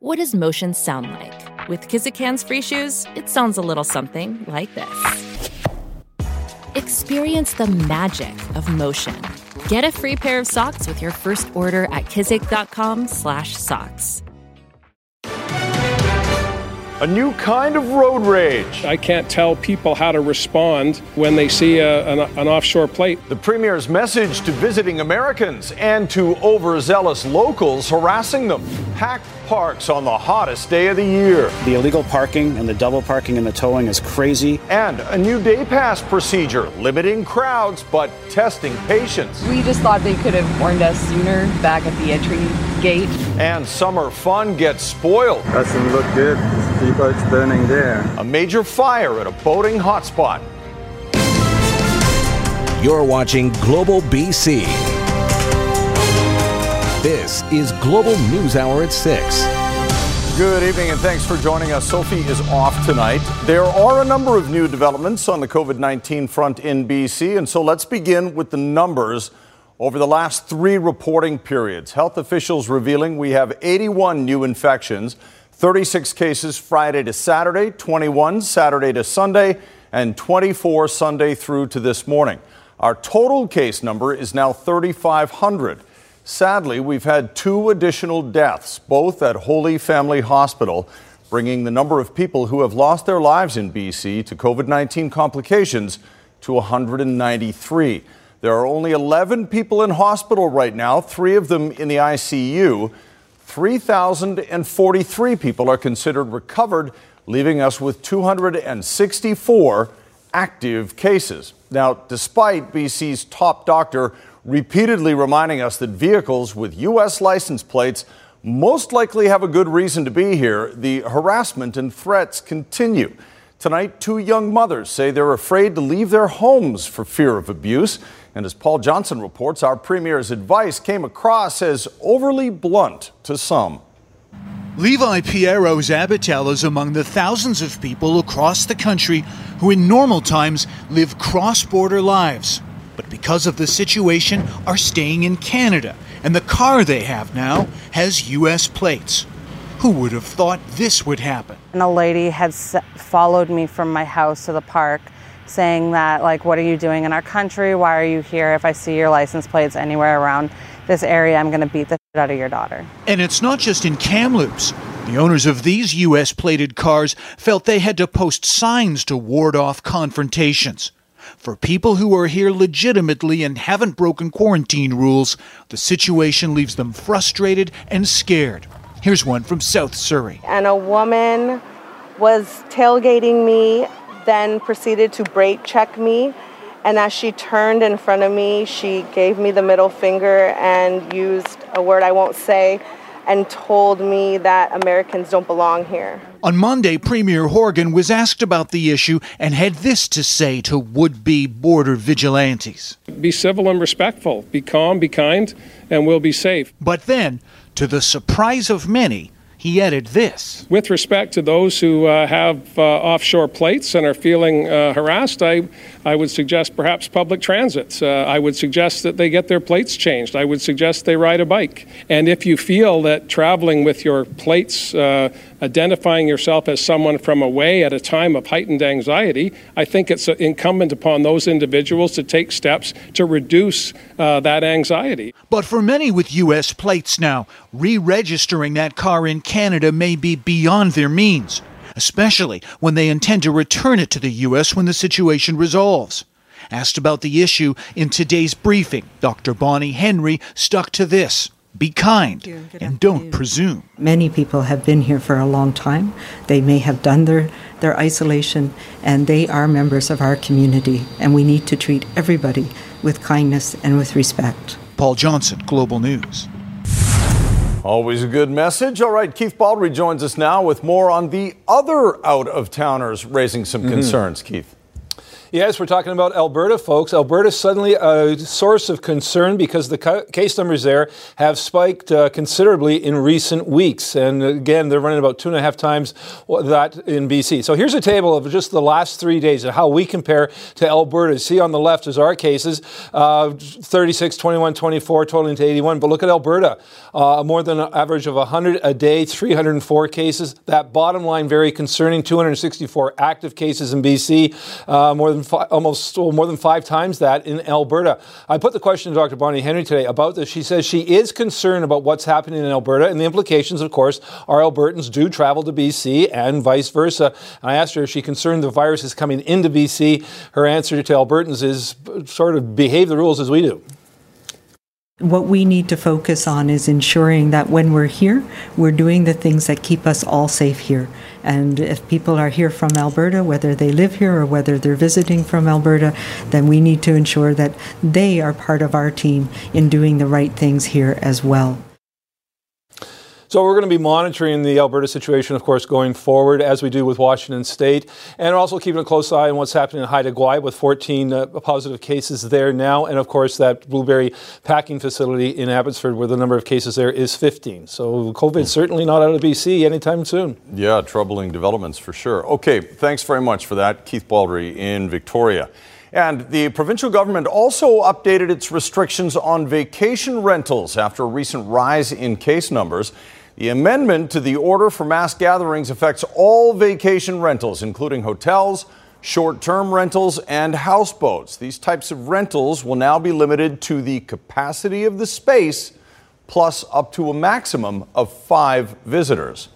What does motion sound like? With Kizik hands-free shoes, it sounds a little something like this. Experience the magic of motion. Get a free pair of socks with your first order at kizik.com/socks. A new kind of road rage. I can't tell people how to respond when they see a, an, an, offshore plate. The Premier's message to visiting Americans and to overzealous locals harassing them. Packed parks on the hottest day of the year. The illegal parking and the double parking and the towing is crazy. And a new day pass procedure limiting crowds but testing patience. We just thought they could have warned us sooner back at the entry gate. And summer fun gets spoiled. Doesn't look good. Speedboat's burning there. A major fire at a boating hotspot. You're watching Global BC. This is Global News Hour at 6. Good evening and thanks for joining us. Sophie is off tonight. There are a number of new developments on the COVID 19 front in BC, and so let's begin with the numbers. Over the last three reporting periods, health officials revealing we have 81 new infections, 36 cases Friday to Saturday, 21 Saturday to Sunday, and 24 Sunday through to this morning. Our total case number is now 3,500. Sadly, we've had two additional deaths, both at Holy Family Hospital, bringing the number of people who have lost their lives in BC to COVID 19 complications to 193. There are only 11 people in hospital right now, three of them in the ICU. 3,043 people are considered recovered, leaving us with 264 active cases. Now, despite BC's top doctor repeatedly reminding us that vehicles with U.S. license plates most likely have a good reason to be here, the harassment and threats continue. Tonight, two young mothers say they're afraid to leave their homes for fear of abuse. And as Paul Johnson reports, our premier's advice came across as overly blunt to some. Levi Piero Zabatel is among the thousands of people across the country who, in normal times, live cross border lives but because of the situation are staying in Canada, and the car they have now has US plates. Who would have thought this would happen? And a lady had followed me from my house to the park saying that like what are you doing in our country? Why are you here? If I see your license plates anywhere around this area, I'm going to beat the shit out of your daughter. And it's not just in Kamloops. The owners of these US plated cars felt they had to post signs to ward off confrontations. For people who are here legitimately and haven't broken quarantine rules, the situation leaves them frustrated and scared. Here's one from South Surrey. And a woman was tailgating me, then proceeded to brake check me. And as she turned in front of me, she gave me the middle finger and used a word I won't say and told me that Americans don't belong here. On Monday, Premier Horgan was asked about the issue and had this to say to would be border vigilantes Be civil and respectful, be calm, be kind, and we'll be safe. But then, to the surprise of many, he added this. With respect to those who uh, have uh, offshore plates and are feeling uh, harassed, I, I would suggest perhaps public transit. Uh, I would suggest that they get their plates changed. I would suggest they ride a bike. And if you feel that traveling with your plates uh, identifying yourself as someone from away at a time of heightened anxiety, I think it's incumbent upon those individuals to take steps to reduce uh, that anxiety. But for many with U.S. plates now, re registering that car in Canada may be beyond their means, especially when they intend to return it to the U.S. when the situation resolves. Asked about the issue in today's briefing, Dr. Bonnie Henry stuck to this. Be kind and don't presume. Many people have been here for a long time. They may have done their, their isolation, and they are members of our community, and we need to treat everybody with kindness and with respect. Paul Johnson, Global News. Always a good message. All right, Keith Baldry joins us now with more on the other out of towners raising some mm-hmm. concerns. Keith. Yes, we're talking about Alberta, folks. Alberta suddenly a source of concern because the case numbers there have spiked uh, considerably in recent weeks. And again, they're running about two and a half times that in BC. So here's a table of just the last three days and how we compare to Alberta. See on the left is our cases uh, 36, 21, 24, totaling to 81. But look at Alberta, uh, more than an average of 100 a day, 304 cases. That bottom line, very concerning 264 active cases in BC, uh, more than than almost oh, more than five times that in Alberta. I put the question to Dr. Bonnie Henry today about this. She says she is concerned about what's happening in Alberta, and the implications, of course, are Albertans do travel to BC and vice versa. And I asked her if she concerned the virus is coming into BC. Her answer to Albertans is sort of behave the rules as we do. What we need to focus on is ensuring that when we're here, we're doing the things that keep us all safe here. And if people are here from Alberta, whether they live here or whether they're visiting from Alberta, then we need to ensure that they are part of our team in doing the right things here as well. So we're going to be monitoring the Alberta situation, of course, going forward, as we do with Washington State, and also keeping a close eye on what's happening in Haida Gwaii with 14 uh, positive cases there now, and of course that blueberry packing facility in Abbotsford, where the number of cases there is 15. So COVID certainly not out of BC anytime soon. Yeah, troubling developments for sure. Okay, thanks very much for that, Keith Baldry in Victoria. And the provincial government also updated its restrictions on vacation rentals after a recent rise in case numbers. The amendment to the order for mass gatherings affects all vacation rentals, including hotels, short term rentals, and houseboats. These types of rentals will now be limited to the capacity of the space plus up to a maximum of five visitors.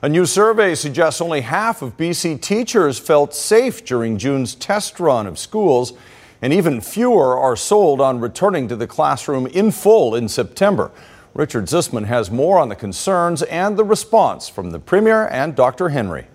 A new survey suggests only half of BC teachers felt safe during June's test run of schools, and even fewer are sold on returning to the classroom in full in September. Richard Zussman has more on the concerns and the response from the Premier and Dr. Henry.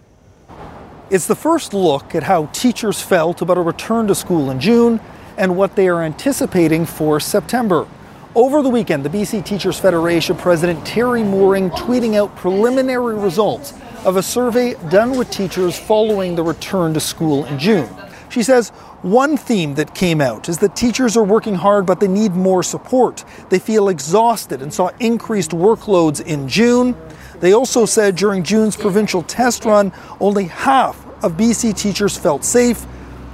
It's the first look at how teachers felt about a return to school in June and what they are anticipating for September. Over the weekend, the BC Teachers Federation President Teri Mooring tweeting out preliminary results of a survey done with teachers following the return to school in June. She says one theme that came out is that teachers are working hard, but they need more support. They feel exhausted and saw increased workloads in June. They also said during June's provincial test run, only half of BC teachers felt safe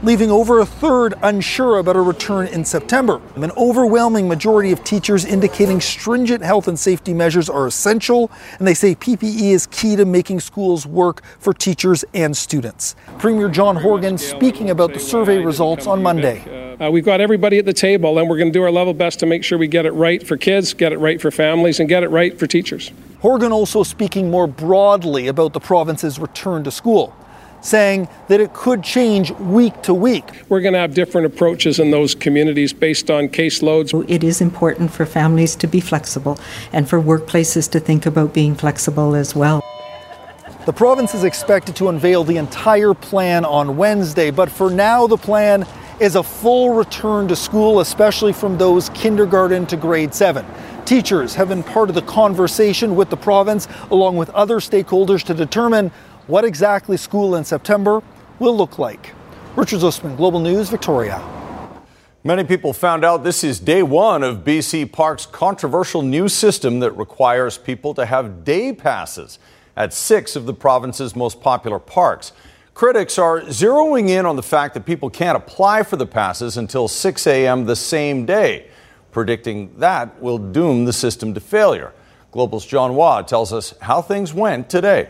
leaving over a third unsure about a return in September. An overwhelming majority of teachers indicating stringent health and safety measures are essential, and they say PPE is key to making schools work for teachers and students. Premier John Horgan speaking about the survey results on Monday. Uh, we've got everybody at the table, and we're going to do our level best to make sure we get it right for kids, get it right for families, and get it right for teachers. Horgan also speaking more broadly about the province's return to school saying that it could change week to week. We're going to have different approaches in those communities based on caseloads. It is important for families to be flexible and for workplaces to think about being flexible as well. The province is expected to unveil the entire plan on Wednesday, but for now, the plan is a full return to school, especially from those kindergarten to grade 7. Teachers have been part of the conversation with the province, along with other stakeholders, to determine what exactly school in September will look like. Richard Zussman, Global News, Victoria. Many people found out this is day one of BC Park's controversial new system that requires people to have day passes at six of the province's most popular parks. Critics are zeroing in on the fact that people can't apply for the passes until 6 a.m. the same day, predicting that will doom the system to failure. Global's John Hua tells us how things went today.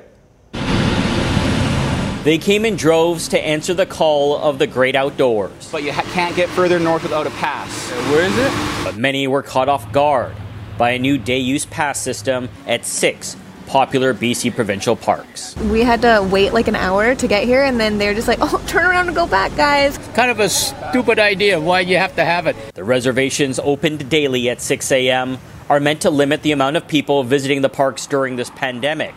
They came in droves to answer the call of the great outdoors. But you ha- can't get further north without a pass. Where is it? But many were caught off guard by a new day use pass system at six popular BC provincial parks. We had to wait like an hour to get here, and then they're just like, oh, turn around and go back, guys. Kind of a stupid idea why you have to have it. The reservations opened daily at 6 a.m. are meant to limit the amount of people visiting the parks during this pandemic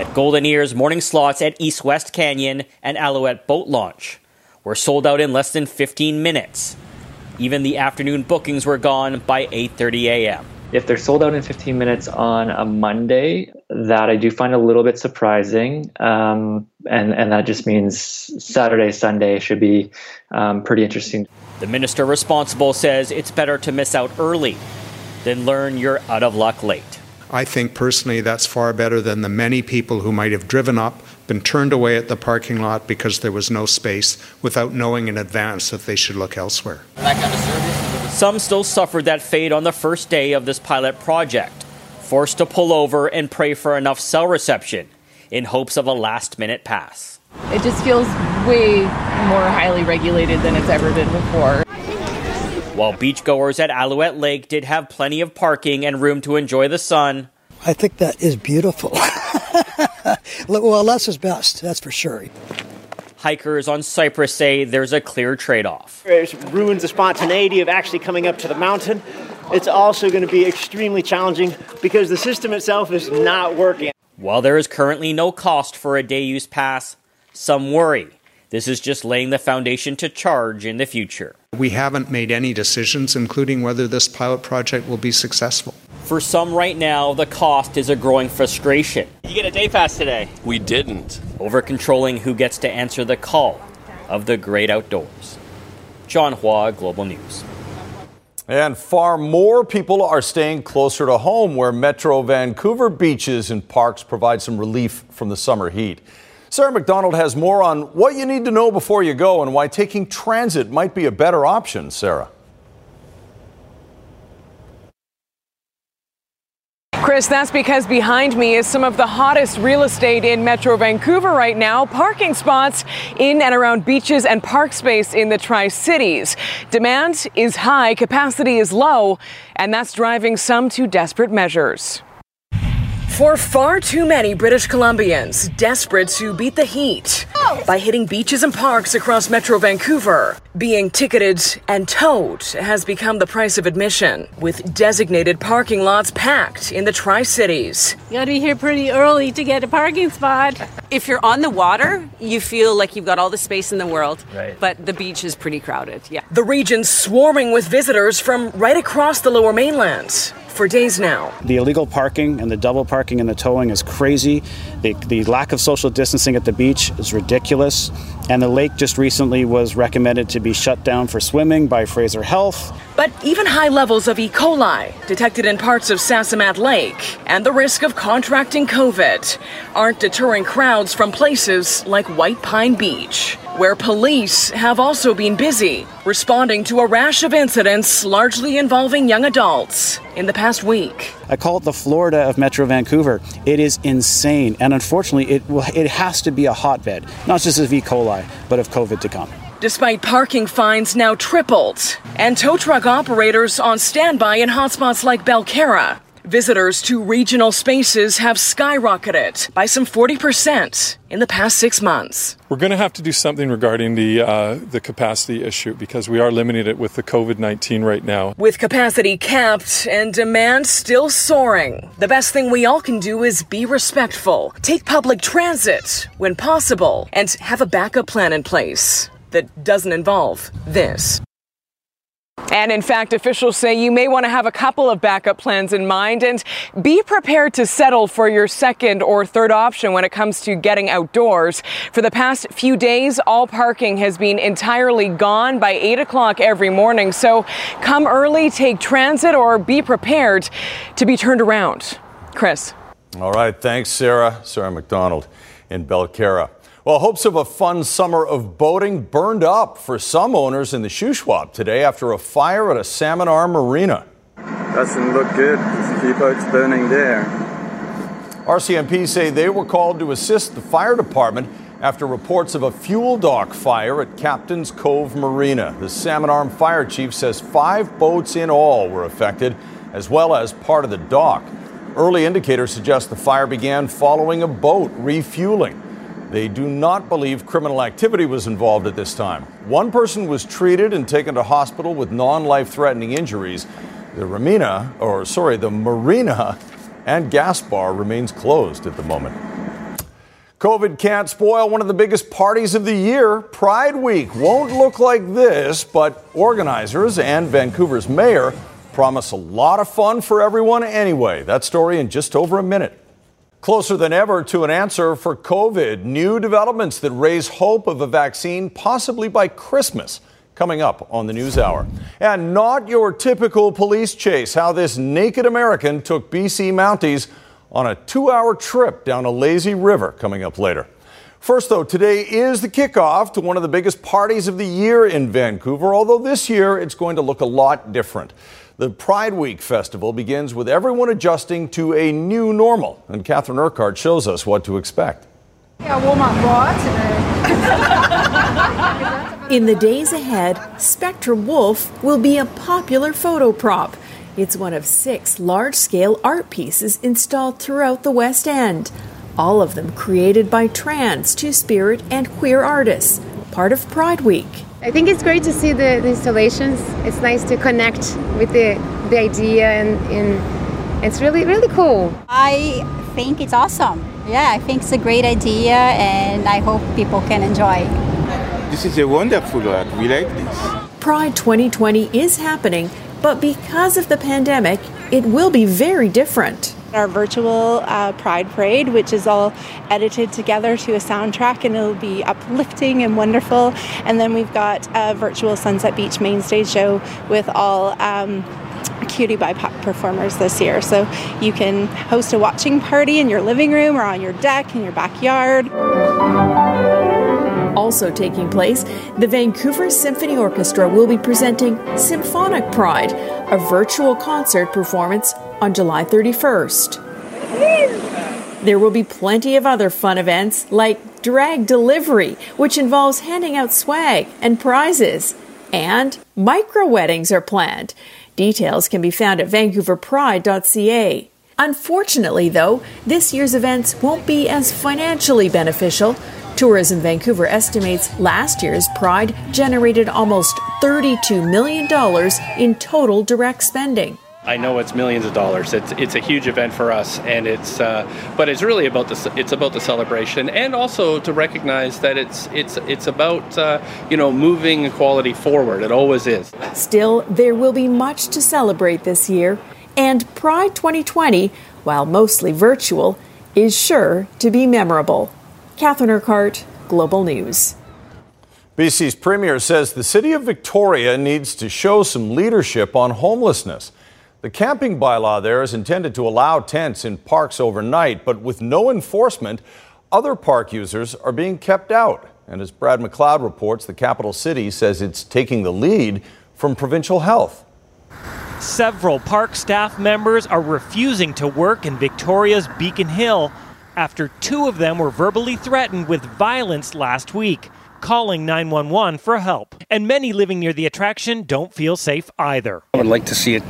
at Golden Ears morning slots at East West Canyon and Alouette Boat Launch were sold out in less than 15 minutes. Even the afternoon bookings were gone by 8:30 a.m. if they're sold out in 15 minutes on a Monday, that I do find a little bit surprising. Um, and, and that just means Saturday, Sunday should be um, pretty interesting. The minister responsible says it's better to miss out early than learn you're out of luck late. I think personally that's far better than the many people who might have driven up, been turned away at the parking lot because there was no space without knowing in advance that they should look elsewhere. Some still suffered that fate on the first day of this pilot project, forced to pull over and pray for enough cell reception in hopes of a last minute pass. It just feels way more highly regulated than it's ever been before. While beachgoers at Alouette Lake did have plenty of parking and room to enjoy the sun, I think that is beautiful. well, less is best, that's for sure. hikers on Cypress say there's a clear trade off. It ruins the spontaneity of actually coming up to the mountain. It's also going to be extremely challenging because the system itself is not working. While there is currently no cost for a day use pass, some worry this is just laying the foundation to charge in the future. We haven't made any decisions, including whether this pilot project will be successful. For some right now, the cost is a growing frustration. You get a day pass today. We didn't. Over controlling who gets to answer the call of the great outdoors. John Hua, Global News. And far more people are staying closer to home, where Metro Vancouver beaches and parks provide some relief from the summer heat. Sarah McDonald has more on what you need to know before you go and why taking transit might be a better option. Sarah. Chris, that's because behind me is some of the hottest real estate in Metro Vancouver right now parking spots in and around beaches and park space in the Tri Cities. Demand is high, capacity is low, and that's driving some to desperate measures. For far too many British Columbians, desperate to beat the heat oh. by hitting beaches and parks across Metro Vancouver, being ticketed and towed has become the price of admission, with designated parking lots packed in the Tri Cities. You gotta be here pretty early to get a parking spot. If you're on the water, you feel like you've got all the space in the world, Right. but the beach is pretty crowded. Yeah. The region swarming with visitors from right across the lower mainland for days now. The illegal parking and the double parking and the towing is crazy. The, the lack of social distancing at the beach is ridiculous. And the lake just recently was recommended to be shut down for swimming by Fraser Health. But even high levels of E. coli detected in parts of Sassamat Lake and the risk of contracting COVID aren't deterring crowds from places like White Pine Beach, where police have also been busy responding to a rash of incidents largely involving young adults in the past week. I call it the Florida of Metro Vancouver. It is insane, and unfortunately, it it has to be a hotbed, not just of E. coli, but of COVID to come. Despite parking fines now tripled and tow truck operators on standby in hotspots like Belcarra, visitors to regional spaces have skyrocketed by some 40% in the past six months. We're going to have to do something regarding the uh, the capacity issue because we are limiting it with the COVID nineteen right now. With capacity capped and demand still soaring, the best thing we all can do is be respectful, take public transit when possible, and have a backup plan in place that doesn't involve this. And in fact, officials say you may want to have a couple of backup plans in mind and be prepared to settle for your second or third option when it comes to getting outdoors. For the past few days, all parking has been entirely gone by 8 o'clock every morning. So come early, take transit, or be prepared to be turned around. Chris. All right. Thanks, Sarah. Sarah McDonald in Belcarra. Well, hopes of a fun summer of boating burned up for some owners in the Shuswap today after a fire at a Salmon Arm marina. Doesn't look good. There's a few boats burning there. RCMP say they were called to assist the fire department after reports of a fuel dock fire at Captain's Cove Marina. The Salmon Arm fire chief says five boats in all were affected, as well as part of the dock. Early indicators suggest the fire began following a boat refueling. They do not believe criminal activity was involved at this time. One person was treated and taken to hospital with non-life threatening injuries. The Ramina, or sorry, the marina and gas bar remains closed at the moment. COVID can't spoil one of the biggest parties of the year. Pride Week won't look like this, but organizers and Vancouver's mayor promise a lot of fun for everyone anyway. That story in just over a minute. Closer than ever to an answer for COVID. New developments that raise hope of a vaccine possibly by Christmas. Coming up on the News Hour. And not your typical police chase. How this naked American took BC Mounties on a two hour trip down a lazy river. Coming up later. First, though, today is the kickoff to one of the biggest parties of the year in Vancouver, although this year it's going to look a lot different. The Pride Week festival begins with everyone adjusting to a new normal, and Catherine Urquhart shows us what to expect. Yeah, I wore my bra today. In the days ahead, Spectra Wolf will be a popular photo prop. It's one of six large scale art pieces installed throughout the West End, all of them created by trans, two spirit, and queer artists, part of Pride Week. I think it's great to see the, the installations. It's nice to connect with the, the idea, and, and it's really, really cool. I think it's awesome. Yeah, I think it's a great idea, and I hope people can enjoy. This is a wonderful art. We like this. Pride 2020 is happening, but because of the pandemic, it will be very different our virtual uh, Pride Parade, which is all edited together to a soundtrack, and it'll be uplifting and wonderful. And then we've got a virtual Sunset Beach main stage show with all. Um, QTBIPOC performers this year. So you can host a watching party in your living room or on your deck in your backyard. Also taking place, the Vancouver Symphony Orchestra will be presenting Symphonic Pride, a virtual concert performance on July 31st. There will be plenty of other fun events like drag delivery, which involves handing out swag and prizes, and micro weddings are planned. Details can be found at vancouverpride.ca. Unfortunately, though, this year's events won't be as financially beneficial. Tourism Vancouver estimates last year's Pride generated almost $32 million in total direct spending. I know it's millions of dollars. It's it's a huge event for us, and it's uh, but it's really about the it's about the celebration, and also to recognize that it's it's it's about uh, you know moving equality forward. It always is. Still, there will be much to celebrate this year, and Pride 2020, while mostly virtual, is sure to be memorable. Catherine Urquhart, Global News. BC's Premier says the City of Victoria needs to show some leadership on homelessness. The camping bylaw there is intended to allow tents in parks overnight, but with no enforcement, other park users are being kept out. And as Brad McLeod reports, the capital city says it's taking the lead from provincial health. Several park staff members are refusing to work in Victoria's Beacon Hill after two of them were verbally threatened with violence last week, calling 911 for help. And many living near the attraction don't feel safe either. I would like to see it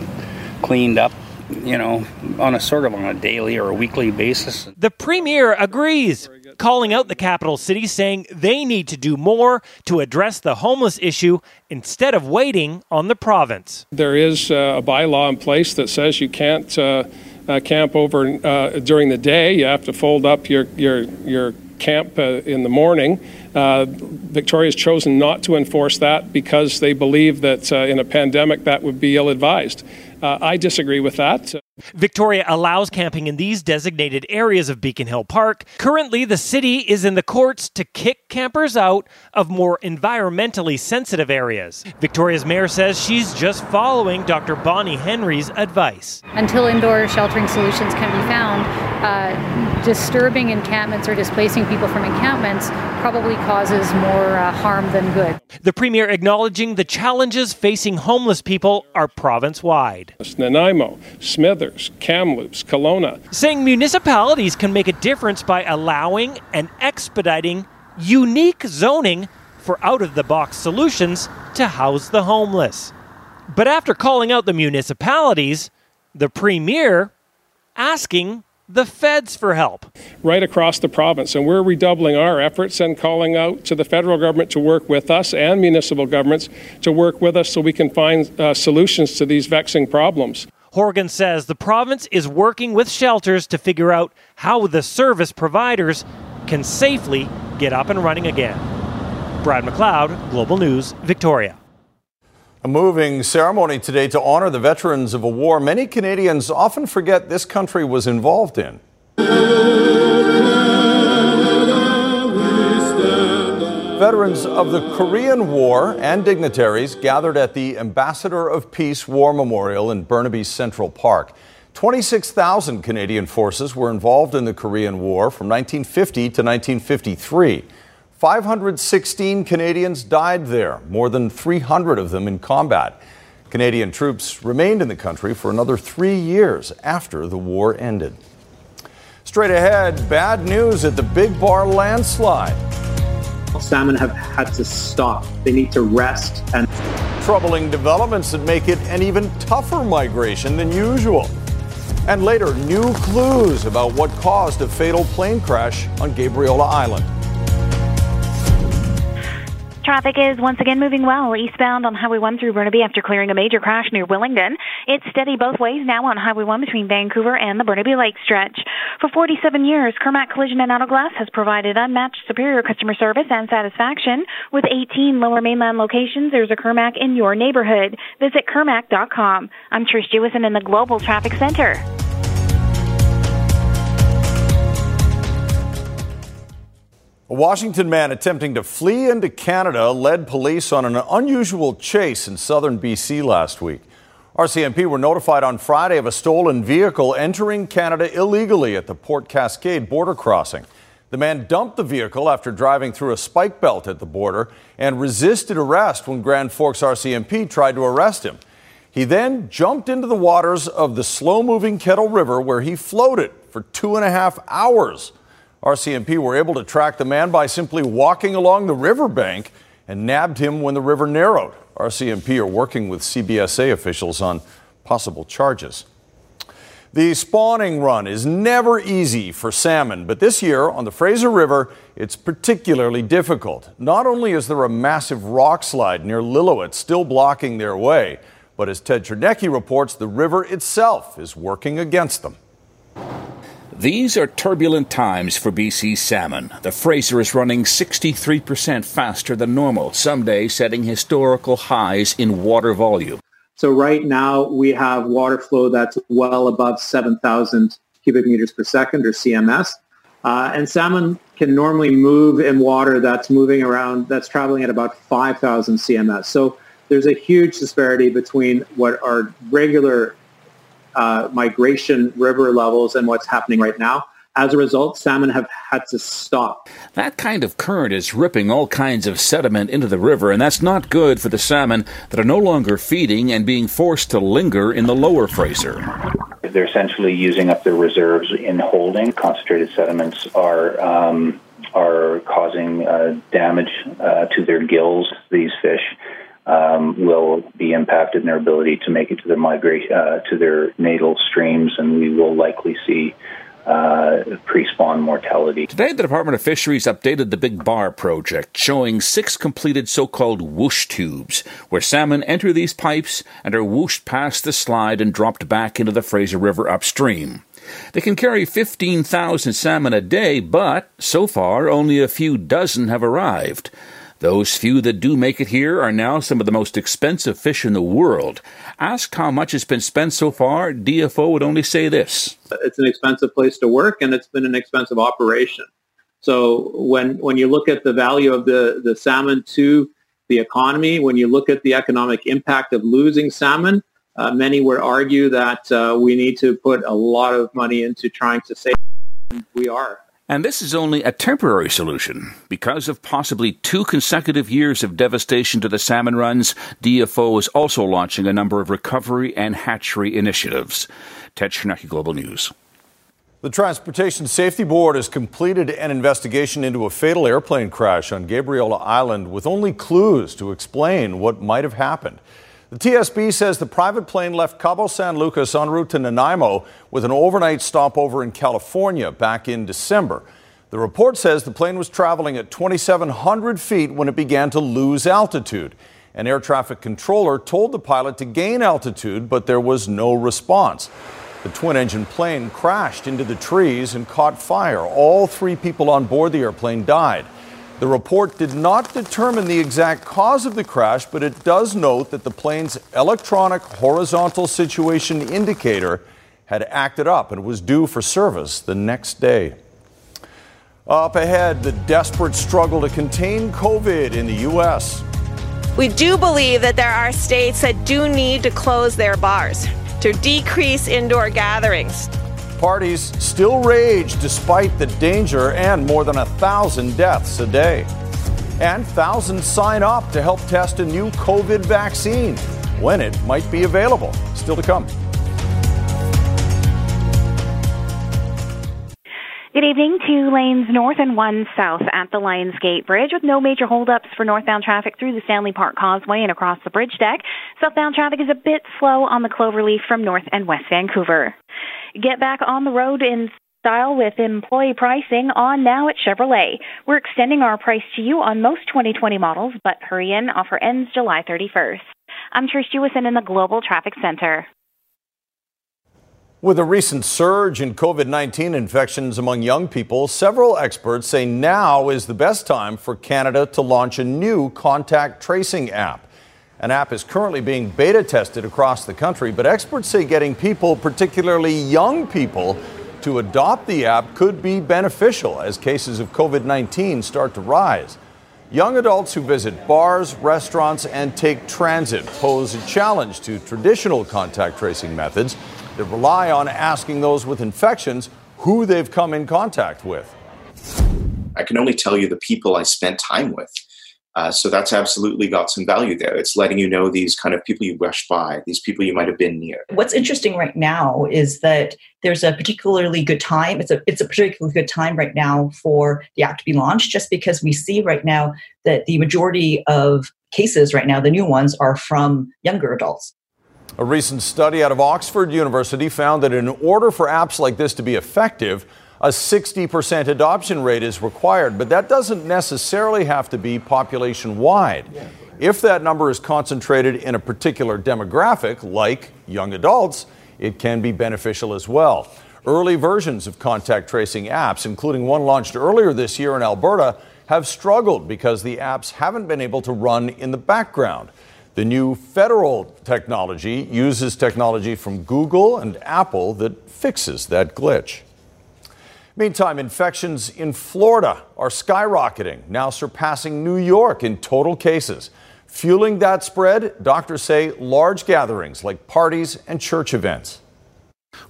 cleaned up you know, on a sort of on a daily or a weekly basis. The premier agrees, calling out the capital city, saying they need to do more to address the homeless issue instead of waiting on the province. There is uh, a bylaw in place that says you can't uh, uh, camp over uh, during the day. You have to fold up your your your camp uh, in the morning. Uh, Victoria's chosen not to enforce that because they believe that in a pandemic that would be ill advised. Uh, I disagree with that. Victoria allows camping in these designated areas of Beacon Hill Park. Currently, the city is in the courts to kick campers out of more environmentally sensitive areas. Victoria's mayor says she's just following Dr. Bonnie Henry's advice. Until indoor sheltering solutions can be found, uh, disturbing encampments or displacing people from encampments probably causes more uh, harm than good. The premier acknowledging the challenges facing homeless people are province wide. Nanaimo, Smithers, Kamloops, Kelowna. Saying municipalities can make a difference by allowing and expediting unique zoning for out of the box solutions to house the homeless. But after calling out the municipalities, the premier asking the feds for help. Right across the province. And we're redoubling our efforts and calling out to the federal government to work with us and municipal governments to work with us so we can find uh, solutions to these vexing problems. Horgan says the province is working with shelters to figure out how the service providers can safely get up and running again. Brad McLeod, Global News, Victoria. A moving ceremony today to honor the veterans of a war many Canadians often forget this country was involved in. Veterans of the Korean War and dignitaries gathered at the Ambassador of Peace War Memorial in Burnaby Central Park. 26,000 Canadian forces were involved in the Korean War from 1950 to 1953. 516 Canadians died there, more than 300 of them in combat. Canadian troops remained in the country for another three years after the war ended. Straight ahead, bad news at the Big Bar landslide. Salmon have had to stop. They need to rest and troubling developments that make it an even tougher migration than usual. And later, new clues about what caused a fatal plane crash on Gabriola Island. Traffic is once again moving well eastbound on Highway 1 through Burnaby after clearing a major crash near Willingdon. It's steady both ways now on Highway 1 between Vancouver and the Burnaby Lake stretch. For 47 years, Kirmac Collision and Auto Glass has provided unmatched superior customer service and satisfaction. With 18 lower mainland locations, there's a Kirmac in your neighborhood. Visit Kirmac.com. I'm Trish Jewison in the Global Traffic Center. A Washington man attempting to flee into Canada led police on an unusual chase in southern BC last week. RCMP were notified on Friday of a stolen vehicle entering Canada illegally at the Port Cascade border crossing. The man dumped the vehicle after driving through a spike belt at the border and resisted arrest when Grand Forks RCMP tried to arrest him. He then jumped into the waters of the slow moving Kettle River where he floated for two and a half hours. RCMP were able to track the man by simply walking along the riverbank and nabbed him when the river narrowed. RCMP are working with CBSA officials on possible charges. The spawning run is never easy for salmon, but this year on the Fraser River, it's particularly difficult. Not only is there a massive rock slide near Lillooet still blocking their way, but as Ted Chernecki reports, the river itself is working against them. These are turbulent times for BC salmon. The Fraser is running 63% faster than normal, some days setting historical highs in water volume. So right now we have water flow that's well above 7,000 cubic meters per second or CMS. Uh, and salmon can normally move in water that's moving around, that's traveling at about 5,000 CMS. So there's a huge disparity between what are regular uh, migration river levels and what's happening right now. As a result, salmon have had to stop. That kind of current is ripping all kinds of sediment into the river, and that's not good for the salmon that are no longer feeding and being forced to linger in the lower Fraser. They're essentially using up their reserves in holding. Concentrated sediments are um, are causing uh, damage uh, to their gills. These fish um, will be impacted in their ability to make it to their migrate uh, to their natal streams, and we will likely see uh, pre-spawn mortality. Today, the Department of Fisheries updated the Big Bar project, showing six completed so-called whoosh tubes, where salmon enter these pipes and are whooshed past the slide and dropped back into the Fraser River upstream. They can carry 15,000 salmon a day, but so far only a few dozen have arrived. Those few that do make it here are now some of the most expensive fish in the world. Asked how much has been spent so far, DFO would only say this. It's an expensive place to work and it's been an expensive operation. So when, when you look at the value of the, the salmon to the economy, when you look at the economic impact of losing salmon, uh, many would argue that uh, we need to put a lot of money into trying to save. We are. And this is only a temporary solution. Because of possibly two consecutive years of devastation to the salmon runs, DFO is also launching a number of recovery and hatchery initiatives. Ted Chernecki, Global News. The Transportation Safety Board has completed an investigation into a fatal airplane crash on Gabriola Island with only clues to explain what might have happened. The TSB says the private plane left Cabo San Lucas en route to Nanaimo with an overnight stopover in California back in December. The report says the plane was traveling at 2,700 feet when it began to lose altitude. An air traffic controller told the pilot to gain altitude, but there was no response. The twin engine plane crashed into the trees and caught fire. All three people on board the airplane died. The report did not determine the exact cause of the crash, but it does note that the plane's electronic horizontal situation indicator had acted up and was due for service the next day. Up ahead, the desperate struggle to contain COVID in the U.S. We do believe that there are states that do need to close their bars to decrease indoor gatherings. Parties still rage despite the danger and more than a thousand deaths a day. And thousands sign up to help test a new COVID vaccine when it might be available. Still to come. Good evening. Two lanes north and one south at the Lions Gate Bridge with no major holdups for northbound traffic through the Stanley Park Causeway and across the bridge deck. Southbound traffic is a bit slow on the Cloverleaf from North and West Vancouver. Get back on the road in style with employee pricing on now at Chevrolet. We're extending our price to you on most 2020 models, but hurry in. Offer ends July 31st. I'm Trish Jewison in the Global Traffic Center. With a recent surge in COVID 19 infections among young people, several experts say now is the best time for Canada to launch a new contact tracing app. An app is currently being beta tested across the country, but experts say getting people, particularly young people, to adopt the app could be beneficial as cases of COVID 19 start to rise. Young adults who visit bars, restaurants, and take transit pose a challenge to traditional contact tracing methods that rely on asking those with infections who they've come in contact with. I can only tell you the people I spent time with. Uh, so that's absolutely got some value there. It's letting you know these kind of people you brushed by, these people you might have been near. What's interesting right now is that there's a particularly good time. It's a it's a particularly good time right now for the app to be launched, just because we see right now that the majority of cases right now, the new ones, are from younger adults. A recent study out of Oxford University found that in order for apps like this to be effective, a 60% adoption rate is required, but that doesn't necessarily have to be population wide. If that number is concentrated in a particular demographic, like young adults, it can be beneficial as well. Early versions of contact tracing apps, including one launched earlier this year in Alberta, have struggled because the apps haven't been able to run in the background. The new federal technology uses technology from Google and Apple that fixes that glitch. Meantime, infections in Florida are skyrocketing, now surpassing New York in total cases. Fueling that spread, doctors say large gatherings like parties and church events.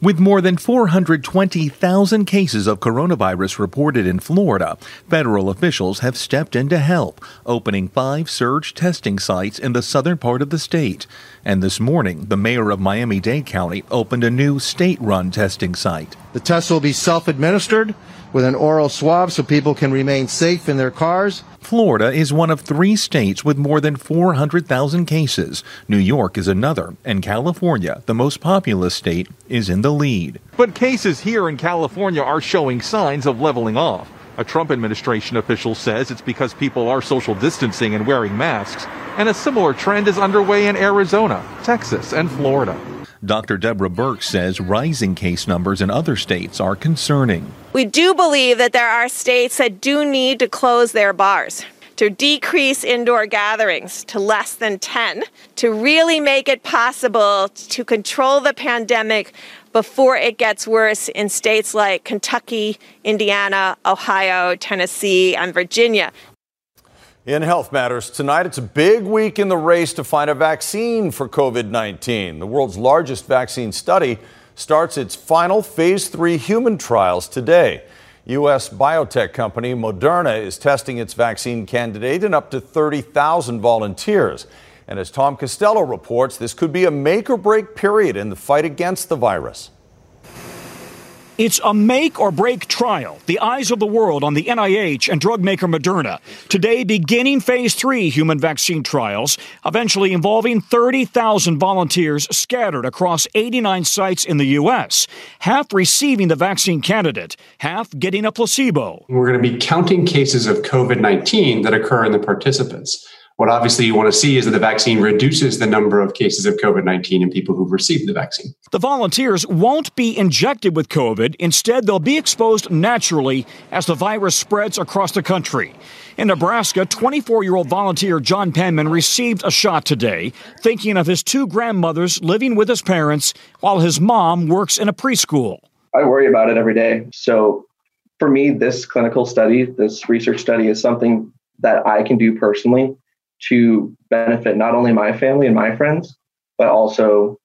With more than 420,000 cases of coronavirus reported in Florida, federal officials have stepped in to help, opening five surge testing sites in the southern part of the state. And this morning, the mayor of Miami Dade County opened a new state run testing site. The tests will be self administered with an oral swab so people can remain safe in their cars. Florida is one of three states with more than 400,000 cases. New York is another, and California, the most populous state, is in the lead. But cases here in California are showing signs of leveling off. A Trump administration official says it's because people are social distancing and wearing masks, and a similar trend is underway in Arizona, Texas, and Florida. Dr. Deborah Birx says rising case numbers in other states are concerning. We do believe that there are states that do need to close their bars to decrease indoor gatherings to less than 10 to really make it possible to control the pandemic before it gets worse in states like Kentucky, Indiana, Ohio, Tennessee, and Virginia. In Health Matters tonight, it's a big week in the race to find a vaccine for COVID 19. The world's largest vaccine study starts its final phase three human trials today. U.S. biotech company Moderna is testing its vaccine candidate in up to 30,000 volunteers. And as Tom Costello reports, this could be a make or break period in the fight against the virus. It's a make or break trial. The eyes of the world on the NIH and drug maker Moderna. Today, beginning phase three human vaccine trials, eventually involving 30,000 volunteers scattered across 89 sites in the U.S., half receiving the vaccine candidate, half getting a placebo. We're going to be counting cases of COVID 19 that occur in the participants. What obviously you want to see is that the vaccine reduces the number of cases of COVID 19 in people who've received the vaccine. The volunteers won't be injected with COVID. Instead, they'll be exposed naturally as the virus spreads across the country. In Nebraska, 24 year old volunteer John Penman received a shot today, thinking of his two grandmothers living with his parents while his mom works in a preschool. I worry about it every day. So for me, this clinical study, this research study is something that I can do personally to benefit not only my family and my friends, but also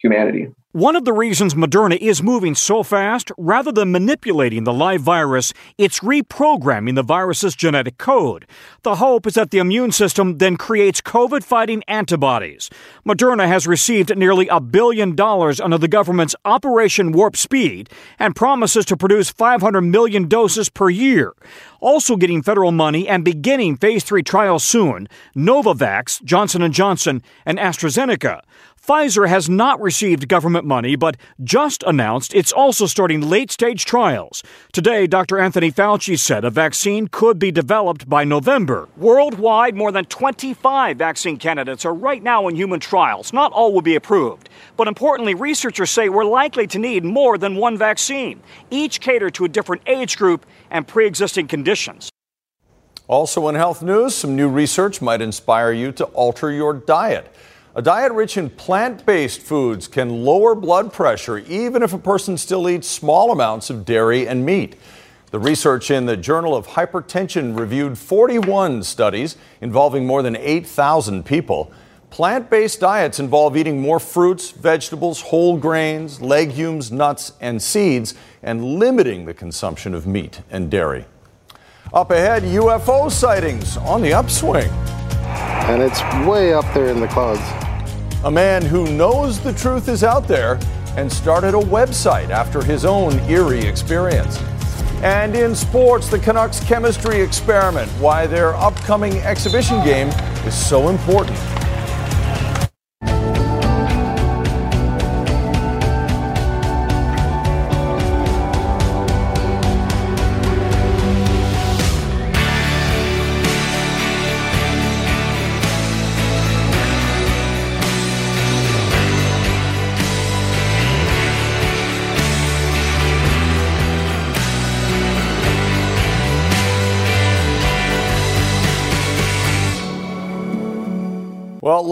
humanity. One of the reasons Moderna is moving so fast, rather than manipulating the live virus, it's reprogramming the virus's genetic code. The hope is that the immune system then creates COVID fighting antibodies. Moderna has received nearly a billion dollars under the government's Operation Warp Speed and promises to produce 500 million doses per year. Also getting federal money and beginning phase 3 trials soon, Novavax, Johnson & Johnson, and AstraZeneca. Pfizer has not received government money, but just announced it's also starting late stage trials. Today, Dr. Anthony Fauci said a vaccine could be developed by November. Worldwide, more than 25 vaccine candidates are right now in human trials. Not all will be approved. But importantly, researchers say we're likely to need more than one vaccine, each cater to a different age group and pre existing conditions. Also, in health news, some new research might inspire you to alter your diet. A diet rich in plant based foods can lower blood pressure even if a person still eats small amounts of dairy and meat. The research in the Journal of Hypertension reviewed 41 studies involving more than 8,000 people. Plant based diets involve eating more fruits, vegetables, whole grains, legumes, nuts, and seeds, and limiting the consumption of meat and dairy. Up ahead, UFO sightings on the upswing. And it's way up there in the clouds. A man who knows the truth is out there and started a website after his own eerie experience. And in sports, the Canucks chemistry experiment, why their upcoming exhibition game is so important.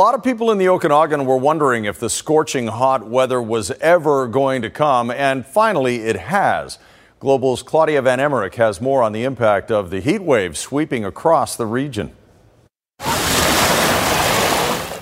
Lot of people in the Okanagan were wondering if the scorching hot weather was ever going to come, and finally it has. Global's Klaudia Van Emmerik has more on the impact of the heat wave sweeping across the region.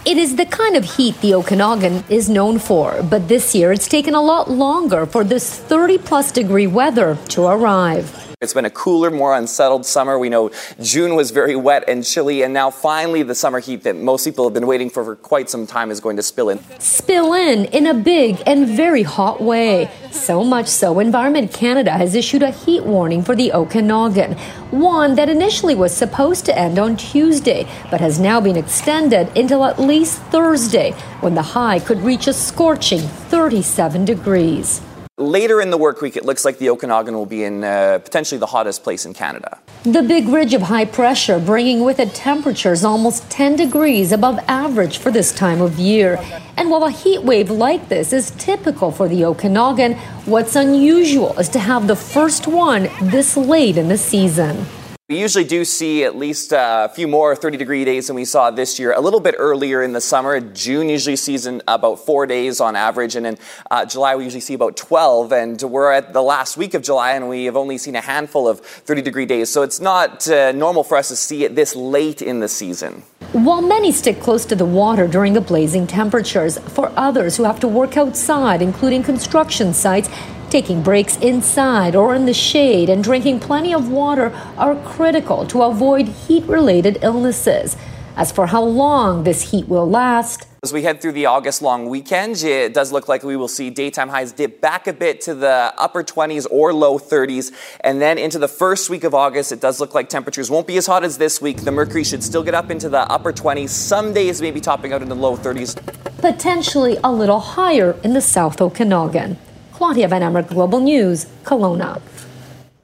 It is the kind of heat the Okanagan is known for, but this year it's taken a lot longer for this 30 plus degree weather to arrive. It's been a cooler, more unsettled summer. We know June was very wet and chilly, and now finally the summer heat that most people have been waiting for for quite some time is going to spill in. Spill in in a big and very hot way. So much so, Environment Canada has issued a heat warning for the Okanagan, one that initially was supposed to end on Tuesday, but has now been extended until at least Thursday, when the high could reach a scorching 37 degrees. Later in the work week, it looks like the Okanagan will be in uh, potentially the hottest place in Canada. The big ridge of high pressure bringing with it temperatures almost 10 degrees above average for this time of year. And while a heat wave like this is typical for the Okanagan, what's unusual is to have the first one this late in the season. We usually do see at least uh, a few more 30 degree days than we saw this year. A little bit earlier in the summer. June usually sees about four days on average, and in uh, July we usually see about 12. And we're at the last week of July, and we have only seen a handful of 30 degree days. So it's not uh, normal for us to see it this late in the season. While many stick close to the water during the blazing temperatures, for others who have to work outside, including construction sites, Taking breaks inside or in the shade and drinking plenty of water are critical to avoid heat related illnesses. As for how long this heat will last, as we head through the August long weekend, it does look like we will see daytime highs dip back a bit to the upper 20s or low 30s. And then into the first week of August, it does look like temperatures won't be as hot as this week. The mercury should still get up into the upper 20s. Some days maybe topping out in the low 30s. Potentially a little higher in the South Okanagan. Claudia Van Emmer, Global News, Kelowna.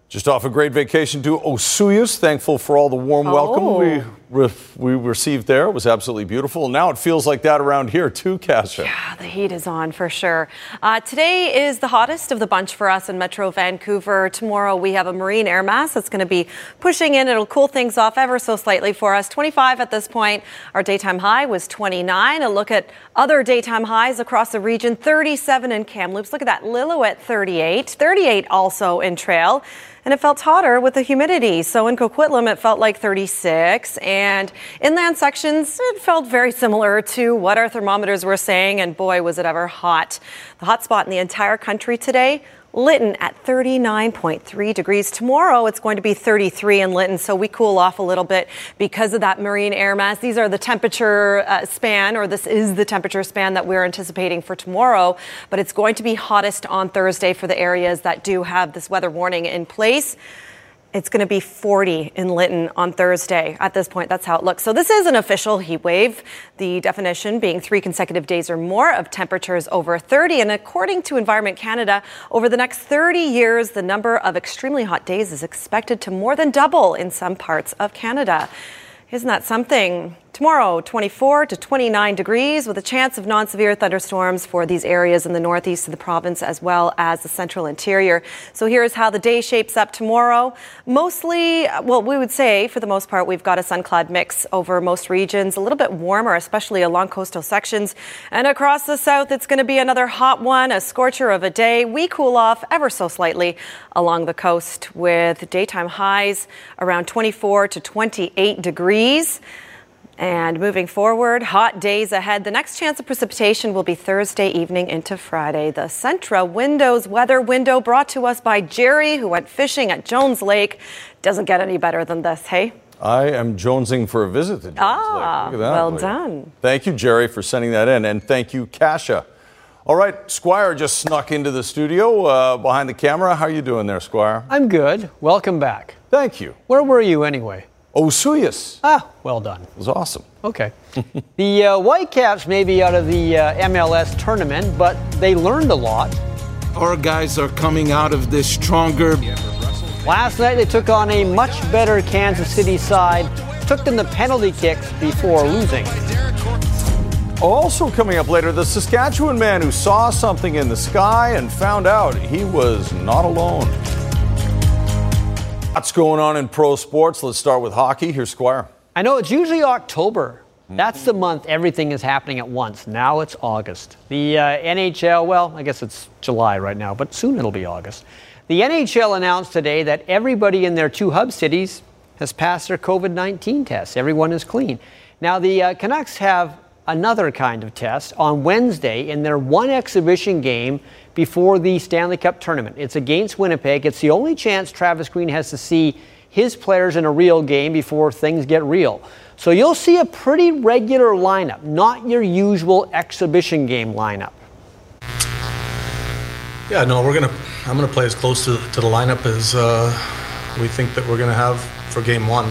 Just off a great vacation to Osoyoos. Thankful for all the warm welcome Oh. we we received there was absolutely beautiful. Now it feels like that around here too, Kasia. Yeah, the heat is on for sure. Uh, today is the hottest of the bunch for us in Metro Vancouver. Tomorrow we have a marine air mass that's going to be pushing in. It'll cool things off ever so slightly for us. 25 at this point. Our daytime high was 29. A look at other daytime highs across the region 37 in Kamloops. Look at that. Lillooet 38. 38 also in Trail and it felt hotter with the humidity. So in Coquitlam, it felt like 36, and inland sections, it felt very similar to what our thermometers were saying, and boy, was it ever hot. The hot spot in the entire country today Lytton at 39.3 degrees. Tomorrow it's going to be 33 in Lytton, so we cool off a little bit because of that marine air mass. These are the temperature uh, span, or this is the temperature span that we're anticipating for tomorrow, but it's going to be hottest on Thursday for the areas that do have this weather warning in place. It's going to be 40 in Lytton on Thursday. At this point, that's how it looks. So this is an official heat wave. The definition being three consecutive days or more of temperatures over 30. And according to Environment Canada, over the next 30 years, the number of extremely hot days is expected to more than double in some parts of Canada. Isn't that something? Tomorrow, 24 to 29 degrees with a chance of non severe thunderstorms for these areas in the northeast of the province as well as the central interior. So here's how the day shapes up tomorrow. Mostly, well, we would say for the most part, we've got a sun cloud mix over most regions, a little bit warmer, especially along coastal sections. And across the south, it's going to be another hot one, a scorcher of a day. We cool off ever so slightly along the coast with daytime highs around 24 to 28 degrees. And moving forward, hot days ahead. The next chance of precipitation will be Thursday evening into Friday. The Centra Windows weather window brought to us by Jerry, who went fishing at Jones Lake. Doesn't get any better than this, hey? I am jonesing for a visit to Jones ah, Lake. well done. Thank you, Jerry, for sending that in. And thank you, Kasia. All right, Squire just snuck into the studio uh, behind the camera. How are you doing there, Squire? I'm good. Welcome back. Thank you. Where were you anyway? Osoyoos. Ah, well done. It was awesome. Okay. the uh, Whitecaps may be out of the uh, MLS tournament, but they learned a lot. Our guys are coming out of this stronger. Last night they took on a much better Kansas City side, took them the penalty kicks before losing. Also coming up later, the Saskatchewan man who saw something in the sky and found out he was not alone. What's going on in pro sports? Let's start with hockey. Here's Squire. I know it's usually October. That's the month everything is happening at once. Now it's August. The uh, NHL, well, I guess it's July right now, but soon it'll be August. The NHL announced today that everybody in their two hub cities has passed their COVID 19 tests. Everyone is clean. Now, the uh, Canucks have another kind of test on Wednesday in their one exhibition game before the Stanley Cup tournament. It's against Winnipeg. It's the only chance Travis Green has to see his players in a real game before things get real. So you'll see a pretty regular lineup, not your usual exhibition game lineup. Yeah, no, we're gonna. I'm gonna play as close to, to the lineup as uh, we think that we're gonna have for game one.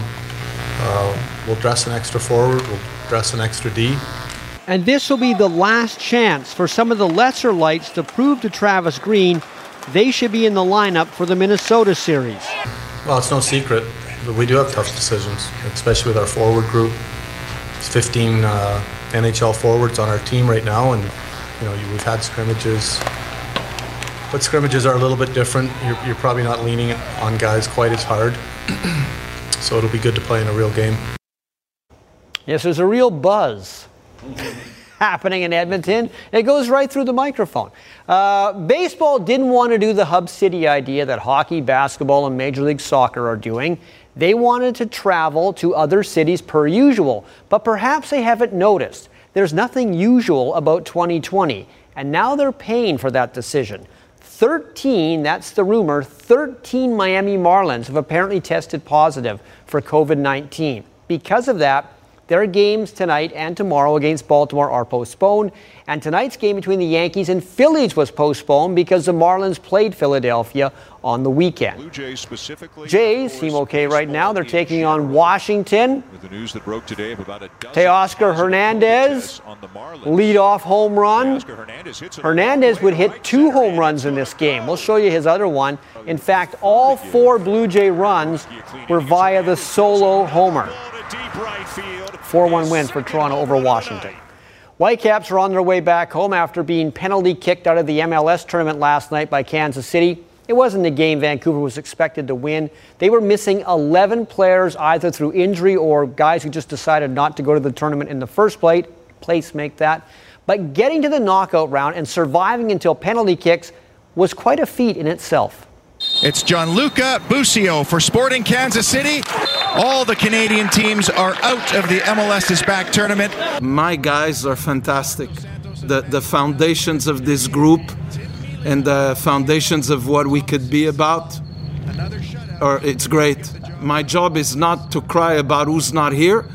Uh, we'll dress an extra forward. We'll dress an extra D. And this will be the last chance for some of the lesser lights to prove to Travis Green they should be in the lineup for the Minnesota series. Well, it's no secret that we do have tough decisions, especially with our forward group. It's 15 uh, NHL forwards on our team right now, and you know we've had scrimmages. But scrimmages are a little bit different. You're, you're probably not leaning on guys quite as hard, so it'll be good to play in a real game. Yes, there's a real buzz happening in Edmonton. It goes right through the microphone. Uh, baseball didn't want to do the hub city idea that hockey, basketball, and Major League Soccer are doing. They wanted to travel to other cities per usual, but perhaps they haven't noticed. There's nothing usual about 2020, and now they're paying for that decision. 13, that's the rumor, 13 Miami Marlins have apparently tested positive for COVID 19. Because of that, their games tonight and tomorrow against Baltimore are postponed. And tonight's game between the Yankees and Phillies was postponed because the Marlins played Philadelphia on the weekend. Blue Jays specifically. Jays seem okay right now. They're taking on Washington. With the news that broke today of about a Teoscar Hernandez lead off home run. Hernandez, Hernandez would hit two home runs in this game. We'll show you his other one. In uh, fact, all four Blue Jay runs were via the solo homer. 4 1 win for Toronto over Washington. Whitecaps are on their way back home after being penalty kicked out of the MLS tournament last night by Kansas City. It wasn't a game Vancouver was expected to win. They were missing 11 players either through injury or guys who just decided not to go to the tournament in the first place. Place make that. But getting to the knockout round and surviving until penalty kicks was quite a feat in itself. It's Gianluca Busio for Sporting Kansas City. All the Canadian teams are out of the MLS's back tournament. My guys are fantastic. The, the foundations of this group and the foundations of what we could be about are it's great. My job is not to cry about who's not here.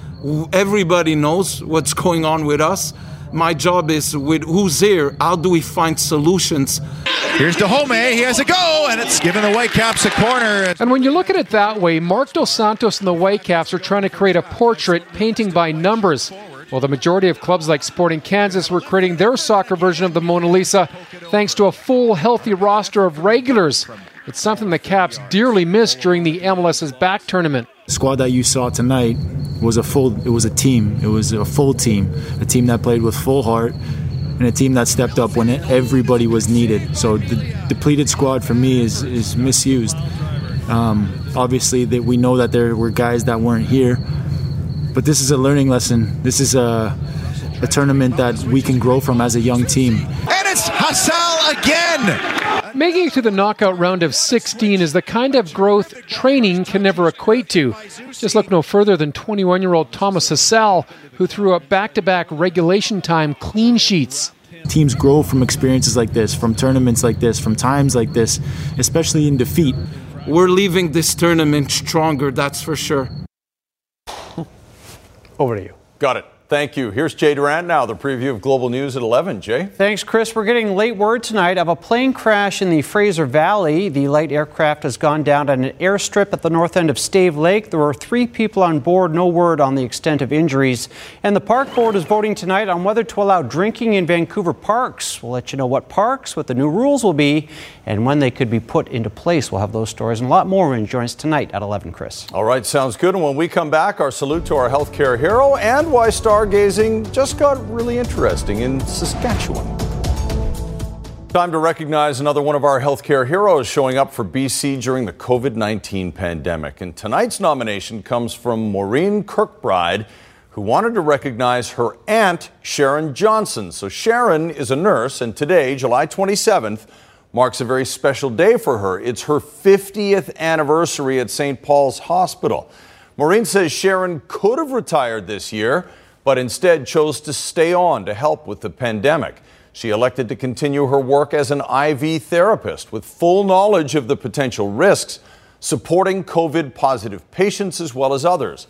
Everybody knows what's going on with us. My job is with who's here, how do we find solutions? Here's Dajome. Eh? He has a go, and it's given the Whitecaps a corner. And when you look at it that way, Marc Dos Santos and the Whitecaps are trying to create a portrait painting by numbers. While the majority of clubs like Sporting Kansas were creating their soccer version of the Mona Lisa thanks to a full, healthy roster of regulars. It's something the Caps dearly missed during the MLS's back tournament. The squad that you saw tonight was a full it was a team. It was a full team. A team that played with full heart and a team that stepped up when everybody was needed. So the depleted squad for me is is misused. Um, obviously, that we know that there were guys that weren't here, but this is a learning lesson. This is a a tournament that we can grow from as a young team. And it's Hasal again. Making it to the knockout round of 16 is the kind of growth training can never equate to. Just look no further than 21 year old Thomas Hasal, who threw up back to back regulation time clean sheets. Teams grow from experiences like this, from tournaments like this, from times like this, especially in defeat. We're leaving this tournament stronger, that's for sure. Over to you. Got it. Thank you. Here's Jay Durant now, the preview of Global News at 11. Jay? Thanks, Chris. We're getting late word tonight of a plane crash in the Fraser Valley. The light aircraft has gone down at an airstrip at the north end of Stave Lake. There were three people on board, no word on the extent of injuries. And the park board is voting tonight on whether to allow drinking in Vancouver parks. We'll let you know what parks, what the new rules will be, and when they could be put into place. We'll have those stories and a lot more when you join us tonight at 11, Chris. All right, sounds good. And when we come back, our salute to our healthcare hero and why stargazing just got really interesting in Saskatchewan. Time to recognize another one of our healthcare heroes showing up for BC during the COVID 19 pandemic. And tonight's nomination comes from Maureen Kirkbride, who wanted to recognize her aunt, Sharon Johnson. So, Sharon is a nurse, and today, July 27th, marks a very special day for her. It's her 50th anniversary at St. Paul's Hospital. Maureen says Sharon could have retired this year, but instead chose to stay on to help with the pandemic. She elected to continue her work as an IV therapist with full knowledge of the potential risks, supporting COVID positive patients as well as others.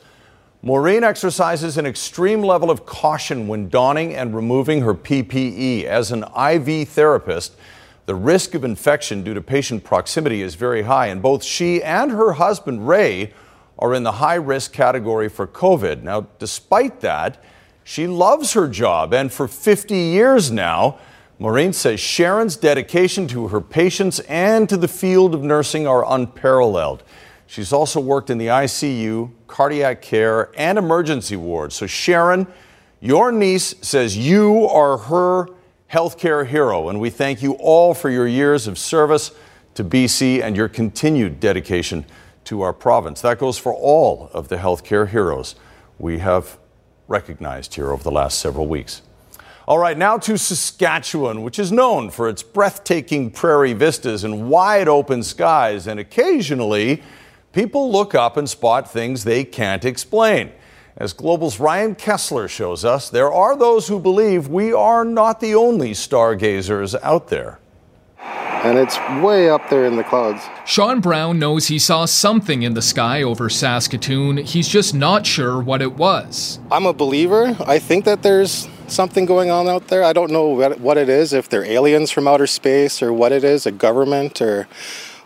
Maureen exercises an extreme level of caution when donning and removing her PPE. As an IV therapist, the risk of infection due to patient proximity is very high, and both she and her husband, Ray, are in the high risk category for COVID. Now, despite that, she loves her job, and for 50 years now, Maureen says Sharon's dedication to her patients and to the field of nursing are unparalleled. She's also worked in the ICU, cardiac care, and emergency wards. So, Sharon, your niece says you are her healthcare hero, and we thank you all for your years of service to BC and your continued dedication to our province. That goes for all of the healthcare heroes we have recognized here over the last several weeks. All right, now to Saskatchewan, which is known for its breathtaking prairie vistas and wide open skies, and occasionally people look up and spot things they can't explain. As Global's Ryan Kessler shows us, there are those who believe we are not the only stargazers out there. And it's way up there in the clouds. Sean Brown knows he saw something in the sky over Saskatoon. He's just not sure what it was. I'm a believer. I think that there's something going on out there. I don't know what it is, if they're aliens from outer space or what it is, a government or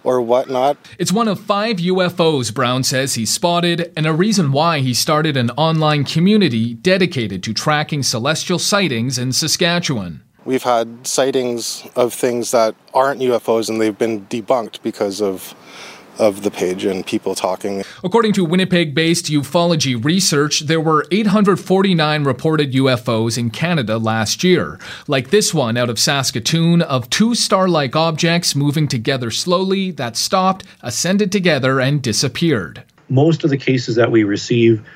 or whatnot. It's one of five UFOs Brown says he spotted, and a reason why he started an online community dedicated to tracking celestial sightings in Saskatchewan. We've had sightings of things that aren't UFOs and they've been debunked because of of the page and people talking. According to Winnipeg based ufology research, there were 849 reported UFOs in Canada last year, like this one out of Saskatoon of two star like objects moving together slowly that stopped, ascended together, and disappeared. Most of the cases that we receive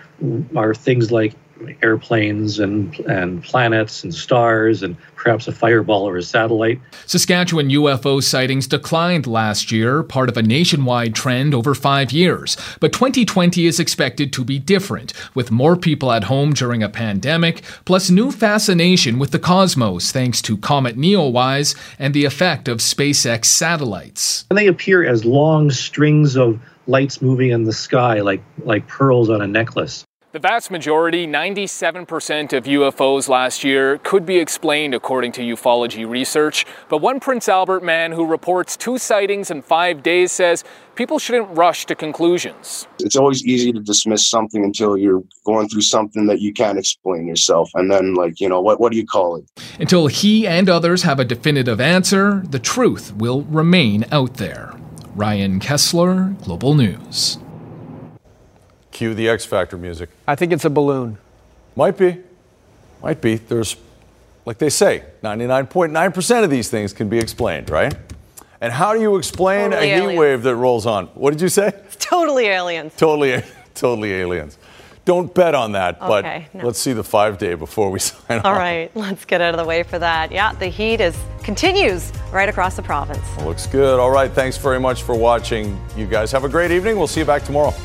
are things like airplanes and and planets and stars and perhaps a fireball or a satellite. Saskatchewan UFO sightings declined last year, part of a nationwide trend over 5 years. But 2020 is expected to be different, with more people at home during a pandemic, plus new fascination with the cosmos thanks to Comet Neowise and the effect of SpaceX satellites. And they appear as long strings of lights moving in the sky like like pearls on a necklace. The vast majority, 97% of UFOs last year, could be explained according to ufology research. But one Prince Albert man who reports two sightings in five days says people shouldn't rush to conclusions. It's always easy to dismiss something until you're going through something that you can't explain yourself. And then, like, you know, what, what do you call it? Until he and others have a definitive answer, the truth will remain out there. Ryan Kessler, Global News. Cue the X Factor music. I think it's a balloon. Might be. Might be. There's, like they say, 99.9% of these things can be explained, right? And how do you explain Totally a heat aliens. wave that rolls on? What did you say? It's totally aliens. Totally, totally aliens. Don't bet on that, but no. let's see the five day before we sign All off. right, let's get out of the way for that. Yeah, the heat is continues right across the province. Looks good. All right. Thanks very much for watching. You guys have a great evening. We'll see you back tomorrow.